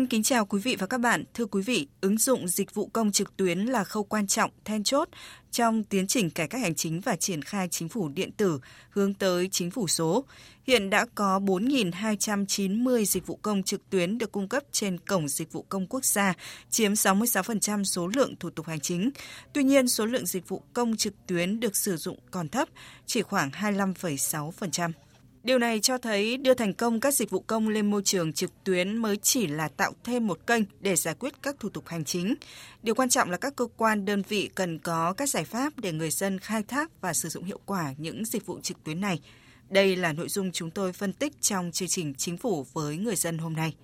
Xin kính chào quý vị và các bạn. Thưa quý vị, ứng dụng dịch vụ công trực tuyến là khâu quan trọng, then chốt trong tiến trình cải cách hành chính và triển khai chính phủ điện tử hướng tới chính phủ số. Hiện đã có 4.290 dịch vụ công trực tuyến được cung cấp trên Cổng Dịch vụ Công Quốc gia, chiếm 66% số lượng thủ tục hành chính. Tuy nhiên, số lượng dịch vụ công trực tuyến được sử dụng còn thấp, chỉ khoảng 25,6%. Điều này cho thấy đưa thành công các dịch vụ công lên môi trường trực tuyến mới chỉ là tạo thêm một kênh để giải quyết các thủ tục hành chính. Điều quan trọng là các cơ quan, đơn vị cần có các giải pháp để người dân khai thác và sử dụng hiệu quả những dịch vụ trực tuyến này. Đây là nội dung chúng tôi phân tích trong chương trình Chính phủ với người dân hôm nay.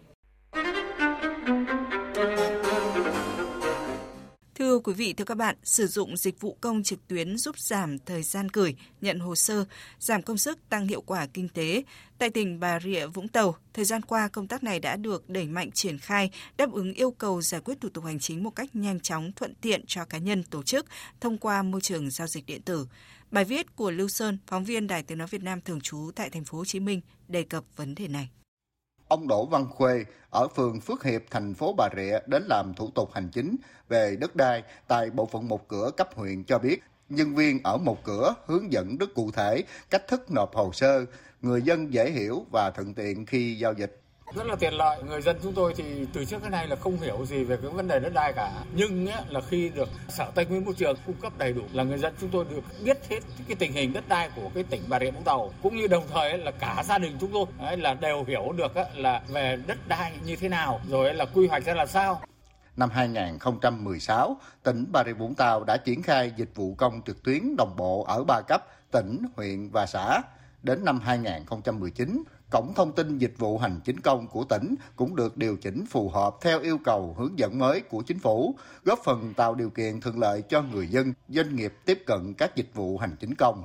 Thưa quý vị, thưa các bạn, sử dụng dịch vụ công trực tuyến giúp giảm thời gian gửi, nhận hồ sơ, giảm công sức, tăng hiệu quả kinh tế. Tại tỉnh Bà Rịa, Vũng Tàu, thời gian qua công tác này đã được đẩy mạnh triển khai, đáp ứng yêu cầu giải quyết thủ tục hành chính một cách nhanh chóng, thuận tiện cho cá nhân, tổ chức thông qua môi trường giao dịch điện tử. Bài viết của Lưu Sơn, phóng viên Đài Tiếng nói Việt Nam thường trú tại thành phố Hồ Chí Minh đề cập vấn đề này. Ông Đỗ Văn Khuê ở phường Phước Hiệp, thành phố Bà Rịa đến làm thủ tục hành chính về đất đai tại bộ phận một cửa cấp huyện cho biết nhân viên ở một cửa hướng dẫn rất cụ thể cách thức nộp hồ sơ, người dân dễ hiểu và thuận tiện khi giao dịch rất là tiện lợi. Người dân chúng tôi thì từ trước đến nay là không hiểu gì về cái vấn đề đất đai cả. Nhưng ấy, là khi được sở tài nguyên môi trường cung cấp đầy đủ là người dân chúng tôi được biết hết cái tình hình đất đai của cái tỉnh bà rịa vũng tàu. Cũng như đồng thời ấy, là cả gia đình chúng tôi ấy, là đều hiểu được ấy, là về đất đai như thế nào rồi là quy hoạch ra là sao. Năm 2016, tỉnh Bà Rịa Vũng Tàu đã triển khai dịch vụ công trực tuyến đồng bộ ở ba cấp tỉnh, huyện và xã. Đến năm 2019, Cổng thông tin dịch vụ hành chính công của tỉnh cũng được điều chỉnh phù hợp theo yêu cầu hướng dẫn mới của chính phủ, góp phần tạo điều kiện thuận lợi cho người dân, doanh nghiệp tiếp cận các dịch vụ hành chính công.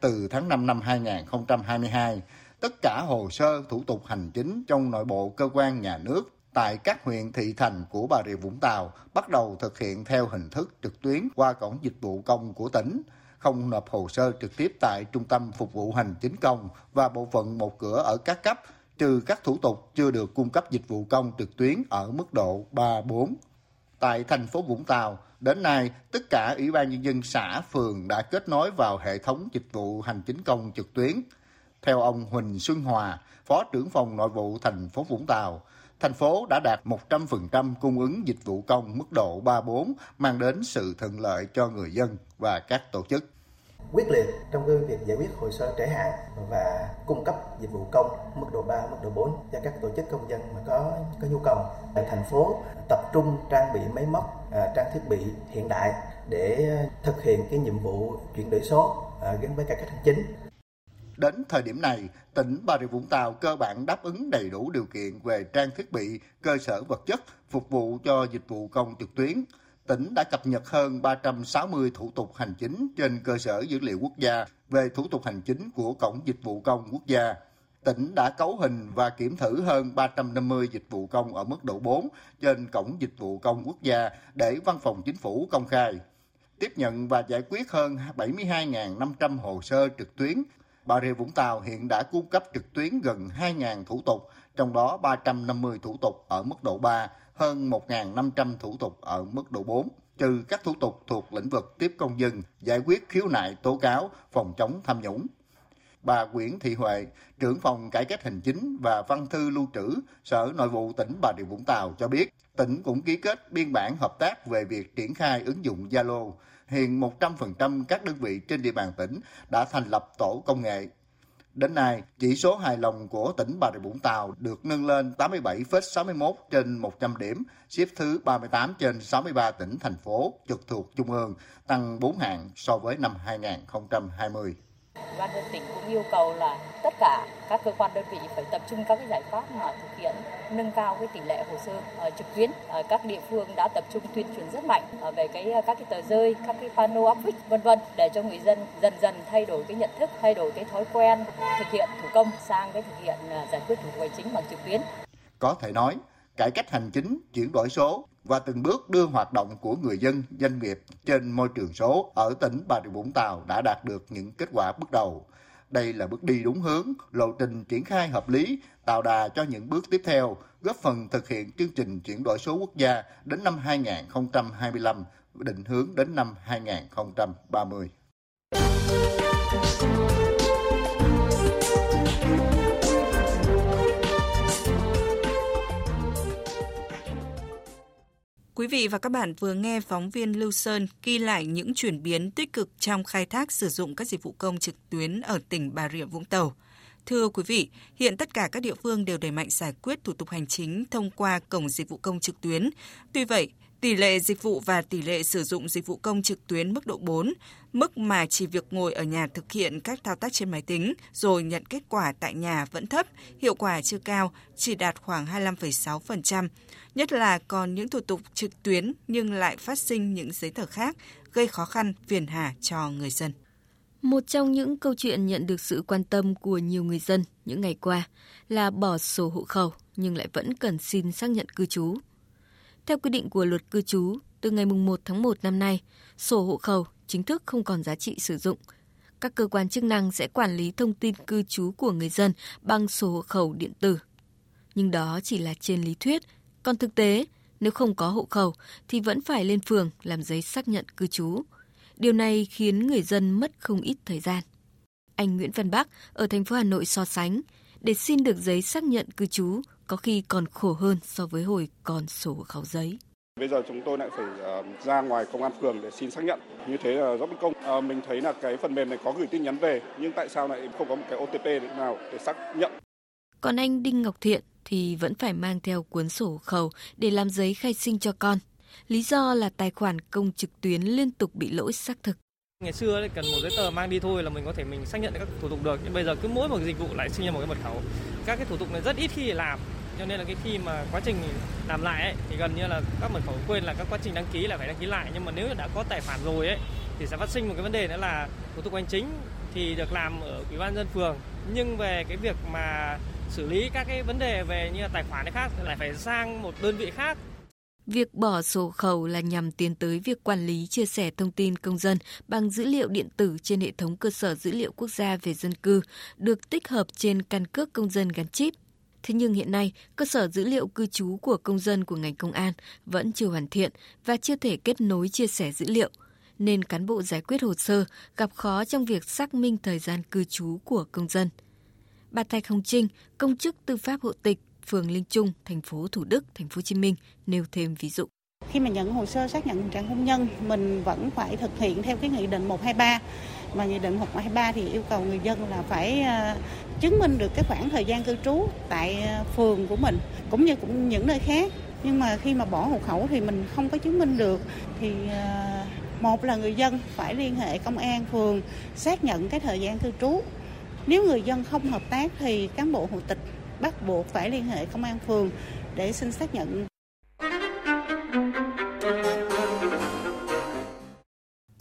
Từ tháng 5 năm 2022, tất cả hồ sơ thủ tục hành chính trong nội bộ cơ quan nhà nước tại các huyện thị thành của Bà Rịa Vũng Tàu bắt đầu thực hiện theo hình thức trực tuyến qua cổng dịch vụ công của tỉnh không nộp hồ sơ trực tiếp tại Trung tâm Phục vụ Hành chính công và bộ phận một cửa ở các cấp, trừ các thủ tục chưa được cung cấp dịch vụ công trực tuyến ở mức độ 3, 4. Tại thành phố Vũng Tàu, đến nay, tất cả Ủy ban Nhân dân xã, phường đã kết nối vào hệ thống dịch vụ hành chính công trực tuyến. Theo ông Huỳnh Xuân Hòa, Phó trưởng phòng nội vụ thành phố Vũng Tàu, thành phố đã đạt 100% cung ứng dịch vụ công mức độ 3-4, mang đến sự thuận lợi cho người dân và các tổ chức. Quyết liệt trong cái việc giải quyết hồ sơ trễ hạn và cung cấp dịch vụ công mức độ 3, mức độ 4 cho các tổ chức công dân mà có có nhu cầu. Thành phố tập trung trang bị máy móc, à, trang thiết bị hiện đại để thực hiện cái nhiệm vụ chuyển đổi số à, gắn với cải cách hành chính Đến thời điểm này, tỉnh Bà Rịa Vũng Tàu cơ bản đáp ứng đầy đủ điều kiện về trang thiết bị, cơ sở vật chất phục vụ cho dịch vụ công trực tuyến. Tỉnh đã cập nhật hơn 360 thủ tục hành chính trên cơ sở dữ liệu quốc gia về thủ tục hành chính của Cổng Dịch vụ Công Quốc gia. Tỉnh đã cấu hình và kiểm thử hơn 350 dịch vụ công ở mức độ 4 trên Cổng Dịch vụ Công Quốc gia để Văn phòng Chính phủ công khai tiếp nhận và giải quyết hơn 72.500 hồ sơ trực tuyến Bà Rịa Vũng Tàu hiện đã cung cấp trực tuyến gần 2.000 thủ tục, trong đó 350 thủ tục ở mức độ 3, hơn 1.500 thủ tục ở mức độ 4, trừ các thủ tục thuộc lĩnh vực tiếp công dân, giải quyết khiếu nại tố cáo, phòng chống tham nhũng. Bà Nguyễn Thị Huệ, trưởng phòng cải cách hành chính và văn thư lưu trữ Sở Nội vụ tỉnh Bà Rịa Vũng Tàu cho biết, tỉnh cũng ký kết biên bản hợp tác về việc triển khai ứng dụng Zalo hiện 100% các đơn vị trên địa bàn tỉnh đã thành lập tổ công nghệ. Đến nay, chỉ số hài lòng của tỉnh Bà Rịa Vũng Tàu được nâng lên 87,61 trên 100 điểm, xếp thứ 38 trên 63 tỉnh, thành phố trực thuộc Trung ương, tăng 4 hạng so với năm 2020. Ban dân tỉnh cũng yêu cầu là tất cả các cơ quan đơn vị phải tập trung các cái giải pháp mà thực hiện nâng cao cái tỷ lệ hồ sơ uh, trực tuyến. Uh, các địa phương đã tập trung tuyên truyền rất mạnh uh, về cái các cái tờ rơi, các cái pano áp vích vân vân để cho người dân dần dần thay đổi cái nhận thức, thay đổi cái thói quen thực hiện thủ công sang cái thực hiện uh, giải quyết thủ tục hành chính bằng trực tuyến. Có thể nói, cải cách hành chính, chuyển đổi số và từng bước đưa hoạt động của người dân, doanh nghiệp trên môi trường số ở tỉnh Bà Rịa Vũng Tàu đã đạt được những kết quả bước đầu. Đây là bước đi đúng hướng, lộ trình triển khai hợp lý, tạo đà cho những bước tiếp theo, góp phần thực hiện chương trình chuyển đổi số quốc gia đến năm 2025, định hướng đến năm 2030. Quý vị và các bạn vừa nghe phóng viên Lưu Sơn ghi lại những chuyển biến tích cực trong khai thác sử dụng các dịch vụ công trực tuyến ở tỉnh Bà Rịa Vũng Tàu. Thưa quý vị, hiện tất cả các địa phương đều đẩy mạnh giải quyết thủ tục hành chính thông qua cổng dịch vụ công trực tuyến. Tuy vậy, Tỷ lệ dịch vụ và tỷ lệ sử dụng dịch vụ công trực tuyến mức độ 4, mức mà chỉ việc ngồi ở nhà thực hiện các thao tác trên máy tính rồi nhận kết quả tại nhà vẫn thấp, hiệu quả chưa cao, chỉ đạt khoảng 25,6%. Nhất là còn những thủ tục trực tuyến nhưng lại phát sinh những giấy tờ khác, gây khó khăn, phiền hà cho người dân. Một trong những câu chuyện nhận được sự quan tâm của nhiều người dân những ngày qua là bỏ sổ hộ khẩu nhưng lại vẫn cần xin xác nhận cư trú. Theo quy định của luật cư trú, từ ngày 1 tháng 1 năm nay, sổ hộ khẩu chính thức không còn giá trị sử dụng. Các cơ quan chức năng sẽ quản lý thông tin cư trú của người dân bằng sổ hộ khẩu điện tử. Nhưng đó chỉ là trên lý thuyết, còn thực tế, nếu không có hộ khẩu thì vẫn phải lên phường làm giấy xác nhận cư trú. Điều này khiến người dân mất không ít thời gian. Anh Nguyễn Văn Bắc ở thành phố Hà Nội so sánh, để xin được giấy xác nhận cư trú có khi còn khổ hơn so với hồi còn sổ hộ khẩu giấy. Bây giờ chúng tôi lại phải uh, ra ngoài công an phường để xin xác nhận. Như thế là rất bất công. Uh, mình thấy là cái phần mềm này có gửi tin nhắn về, nhưng tại sao lại không có một cái OTP nào để xác nhận? Còn anh Đinh Ngọc Thiện thì vẫn phải mang theo cuốn sổ hộ khẩu để làm giấy khai sinh cho con. Lý do là tài khoản công trực tuyến liên tục bị lỗi xác thực. Ngày xưa thì cần một giấy tờ mang đi thôi là mình có thể mình xác nhận các thủ tục được, nhưng bây giờ cứ mỗi một dịch vụ lại sinh ra một cái mật khẩu. Các cái thủ tục này rất ít khi làm, cho nên là cái khi mà quá trình làm lại ấy, thì gần như là các mật khẩu quên là các quá trình đăng ký là phải đăng ký lại. Nhưng mà nếu đã có tài khoản rồi ấy thì sẽ phát sinh một cái vấn đề nữa là thủ tục hành chính thì được làm ở ủy ban dân phường. Nhưng về cái việc mà xử lý các cái vấn đề về như là tài khoản khác thì lại phải sang một đơn vị khác. Việc bỏ sổ khẩu là nhằm tiến tới việc quản lý chia sẻ thông tin công dân bằng dữ liệu điện tử trên hệ thống cơ sở dữ liệu quốc gia về dân cư, được tích hợp trên căn cước công dân gắn chip. Thế nhưng hiện nay, cơ sở dữ liệu cư trú của công dân của ngành công an vẫn chưa hoàn thiện và chưa thể kết nối chia sẻ dữ liệu, nên cán bộ giải quyết hồ sơ gặp khó trong việc xác minh thời gian cư trú của công dân. Bà Thạch Hồng Trinh, công chức tư pháp hộ tịch, phường Linh Trung, thành phố Thủ Đức, thành phố Hồ Chí Minh nêu thêm ví dụ. Khi mà nhận hồ sơ xác nhận trạng hôn nhân, mình vẫn phải thực hiện theo cái nghị định 123 mà nghị định 123 thì yêu cầu người dân là phải à, chứng minh được cái khoảng thời gian cư trú tại ờ, phường của mình, cũng như cũng những nơi khác. Nhưng mà khi mà bỏ hộ khẩu thì mình không có chứng minh được. Thì ờ, một là người dân phải liên hệ công an phường xác nhận cái thời gian cư trú. Nếu người dân không hợp tác thì cán bộ hộ tịch bắt buộc phải liên hệ công an phường để xin xác nhận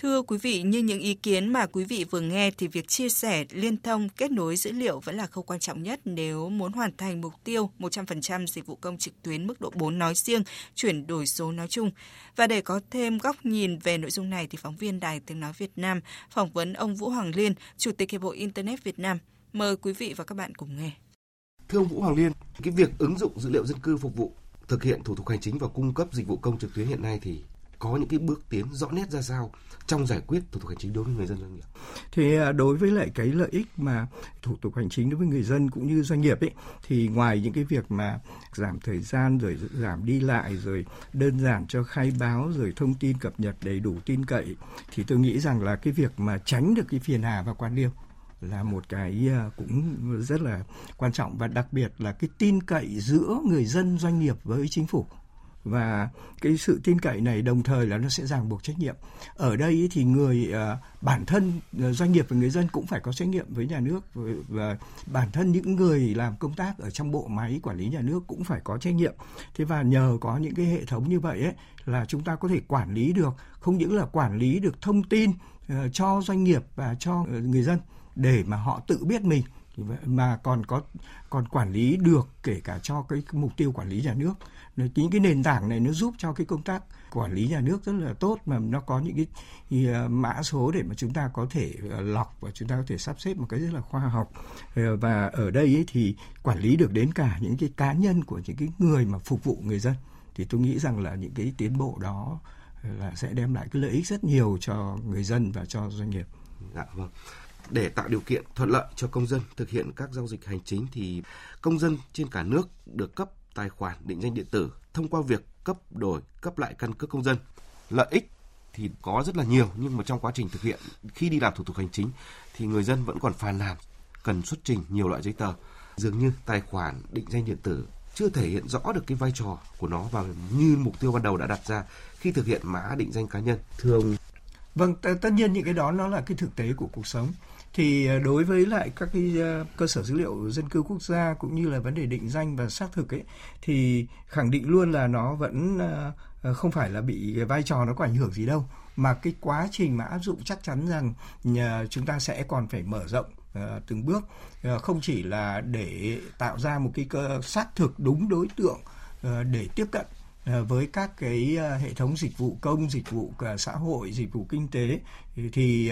Thưa quý vị, như những ý kiến mà quý vị vừa nghe thì việc chia sẻ, liên thông, kết nối dữ liệu vẫn là khâu quan trọng nhất nếu muốn hoàn thành mục tiêu 100% dịch vụ công trực tuyến mức độ 4 nói riêng, chuyển đổi số nói chung. Và để có thêm góc nhìn về nội dung này thì phóng viên Đài Tiếng Nói Việt Nam phỏng vấn ông Vũ Hoàng Liên, Chủ tịch Hiệp hội Internet Việt Nam. Mời quý vị và các bạn cùng nghe. Thưa ông Vũ Hoàng Liên, cái việc ứng dụng dữ liệu dân cư phục vụ thực hiện thủ tục hành chính và cung cấp dịch vụ công trực tuyến hiện nay thì có những cái bước tiến rõ nét ra sao trong giải quyết thủ tục hành chính đối với người dân doanh nghiệp? Thì à, đối với lại cái lợi ích mà thủ tục hành chính đối với người dân cũng như doanh nghiệp ấy, thì ngoài những cái việc mà giảm thời gian rồi giảm đi lại rồi đơn giản cho khai báo rồi thông tin cập nhật đầy đủ tin cậy, thì tôi nghĩ rằng là cái việc mà tránh được cái phiền hà và quan liêu là một cái à, cũng rất là quan trọng và đặc biệt là cái tin cậy giữa người dân doanh nghiệp với chính phủ và cái sự tin cậy này đồng thời là nó sẽ ràng buộc trách nhiệm. Ở đây thì người ờ, bản thân ờ, doanh nghiệp và người dân cũng phải có trách nhiệm với nhà nước. Và, bản thân những người làm công tác ở trong bộ máy quản lý nhà nước cũng phải có trách nhiệm. Thế và nhờ có những cái hệ thống như vậy ấy là chúng ta có thể quản lý được không những là quản lý được thông tin ờ, cho doanh nghiệp và cho người dân để mà họ tự biết mình mà còn có, còn quản lý được kể cả cho cái mục tiêu quản lý nhà nước những cái nền tảng này nó giúp cho cái công tác quản lý nhà nước rất là tốt mà nó có những cái ờ, mã số để mà chúng ta có thể ờ, lọc và chúng ta có thể sắp xếp một cái rất là khoa học ờ, và ở đây ấy thì quản lý được đến cả những cái cá nhân của những cái người mà phục vụ người dân thì tôi nghĩ rằng là những cái tiến bộ đó là sẽ đem lại cái lợi ích rất nhiều cho người dân và cho doanh nghiệp. Dạ vâng. Để tạo điều kiện thuận lợi cho công dân thực hiện các giao dịch hành chính thì công dân trên cả nước được cấp tài khoản định danh điện tử thông qua việc cấp đổi, cấp lại căn cước công dân. Lợi ích thì có rất là nhiều nhưng mà trong quá trình thực hiện khi đi làm thủ tục hành chính thì người dân vẫn còn phàn nàn cần xuất trình nhiều loại giấy tờ. Dường như tài khoản định danh điện tử chưa thể hiện rõ được cái vai trò của nó và như mục tiêu ban đầu đã đặt ra khi thực hiện mã định danh cá nhân. Thưa ông Vâng, tất nhiên những cái đó nó là cái thực tế của cuộc sống. Thì ờ, đối với lại các cái ờ, cơ sở dữ liệu dân cư quốc gia cũng như là vấn đề định danh và xác thực ấy thì khẳng định luôn là nó vẫn ờ, không phải là bị vai trò nó có ảnh hưởng gì đâu mà cái quá trình mà áp dụng chắc chắn rằng chúng ta sẽ còn phải mở rộng từng bước. Không chỉ là để tạo ra một cái cơ xác thực đúng đối tượng để tiếp cận Ờ, với các cái ờ, hệ thống dịch vụ công, dịch vụ ờ, xã hội, dịch vụ kinh tế thì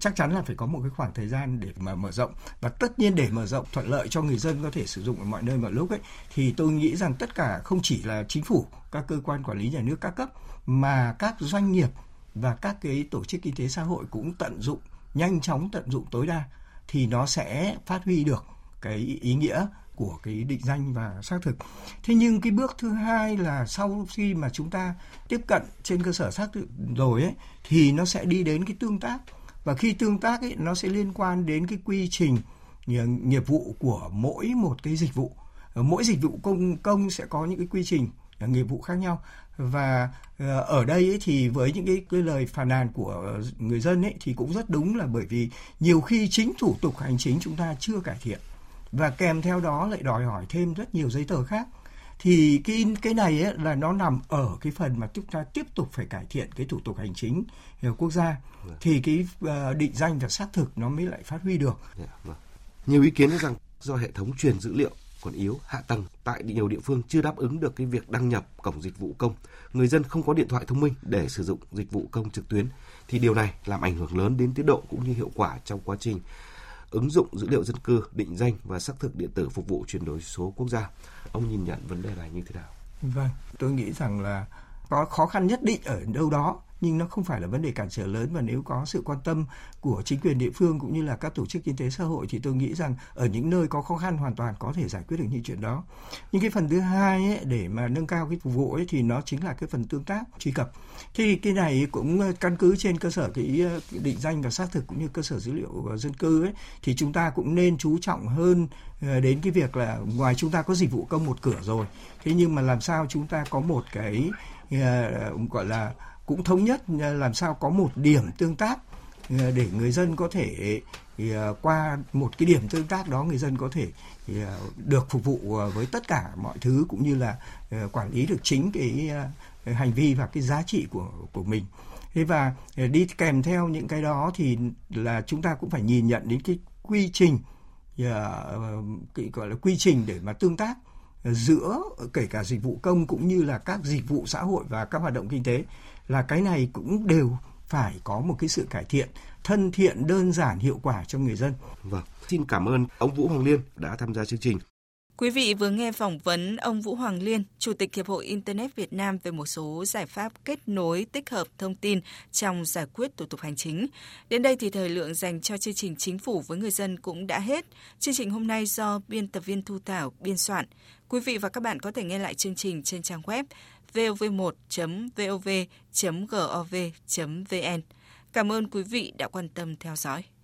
chắc chắn là phải có một cái khoảng thời gian để mà mở rộng. Và tất nhiên để mở rộng thuận lợi cho người dân có thể sử dụng ở mọi nơi mọi lúc ấy thì tôi nghĩ rằng tất cả không chỉ là chính phủ, các cơ quan quản lý nhà nước các cấp mà các doanh nghiệp và các cái tổ chức kinh tế xã hội cũng tận dụng nhanh chóng tận dụng tối đa thì nó sẽ phát huy được cái ý nghĩa của cái định danh và xác thực. Thế nhưng cái bước thứ hai là sau khi mà chúng ta tiếp cận trên cơ sở xác thực rồi ấy thì nó sẽ đi đến cái tương tác và khi tương tác ấy nó sẽ liên quan đến cái quy trình ờ, nghiệp vụ của mỗi một cái dịch vụ. Ờ, mỗi dịch vụ công công sẽ có những cái quy trình ờ, nghiệp vụ khác nhau và ở đây ấy thì với những cái, cái lời phàn nàn của người dân ấy thì cũng rất đúng là bởi vì nhiều khi chính thủ tục hành chính chúng ta chưa cải thiện và kèm theo đó lại đòi hỏi thêm rất nhiều giấy tờ khác thì cái cái này ấy là nó nằm ở cái phần mà chúng ta tiếp tục phải cải thiện cái thủ tục hành chính quốc gia vâng. thì cái uh, định danh và xác thực nó mới lại phát huy được. Yeah, dạ, vâng. Nhiều ý kiến nói rằng do hệ thống truyền dữ liệu còn yếu, hạ tầng tại nhiều địa phương chưa đáp ứng được cái việc đăng nhập cổng dịch vụ công, người dân không có điện thoại thông minh để sử dụng dịch vụ công trực tuyến thì điều này làm ảnh hưởng lớn đến tiến độ cũng như hiệu quả trong quá trình ứng dụng dữ liệu dân cư, định danh và xác thực điện tử phục vụ chuyển đổi số quốc gia. Ông nhìn nhận vấn đề này như thế nào? Vâng, tôi nghĩ rằng là có khó khăn nhất định ở đâu đó nhưng nó không phải là vấn đề cản trở lớn và nếu có sự quan tâm của chính quyền địa phương cũng như là các tổ chức kinh tế xã hội thì tôi nghĩ rằng ở những nơi có khó khăn hoàn toàn có thể giải quyết được những chuyện đó. Nhưng cái phần thứ hai ấy, để mà nâng cao cái phục vụ ấy thì nó chính là cái phần tương tác truy cập. Thì cái này cũng ờ, căn cứ trên cơ sở ờ, cái định danh và xác thực cũng như cơ sở dữ liệu dân cư ấy thì chúng ta cũng nên chú trọng hơn ờ, đến cái việc là ngoài chúng ta có dịch vụ công một cửa rồi thế nhưng mà làm sao chúng ta có một cái uh, gọi là cũng thống nhất à, làm sao có một điểm tương tác à, để người dân có thể à, qua một cái điểm tương tác đó người dân có thể được phục vụ với tất cả mọi thứ cũng như là quản lý được chính cái hành vi và cái giá trị của của mình. Thế và đi kèm theo những cái đó thì là chúng ta cũng phải nhìn nhận đến cái quy trình cái gọi là quy trình để mà tương tác giữa kể cả dịch vụ công cũng như là các dịch vụ xã hội và các hoạt động kinh tế là cái này cũng đều phải có một cái sự cải thiện thân thiện đơn giản hiệu quả cho người dân. Vâng, xin cảm ơn ông Vũ Hoàng Liên đã tham gia chương trình. Quý vị vừa nghe phỏng vấn ông Vũ Hoàng Liên, Chủ tịch Hiệp hội Internet Việt Nam về một số giải pháp kết nối tích hợp thông tin trong giải quyết thủ tục hành chính. Đến đây thì thời lượng dành cho chương trình Chính phủ với người dân cũng đã hết. Chương trình hôm nay do biên tập viên Thu Thảo biên soạn. Quý vị và các bạn có thể nghe lại chương trình trên trang web vov1.vov.gov.vn. Cảm ơn quý vị đã quan tâm theo dõi.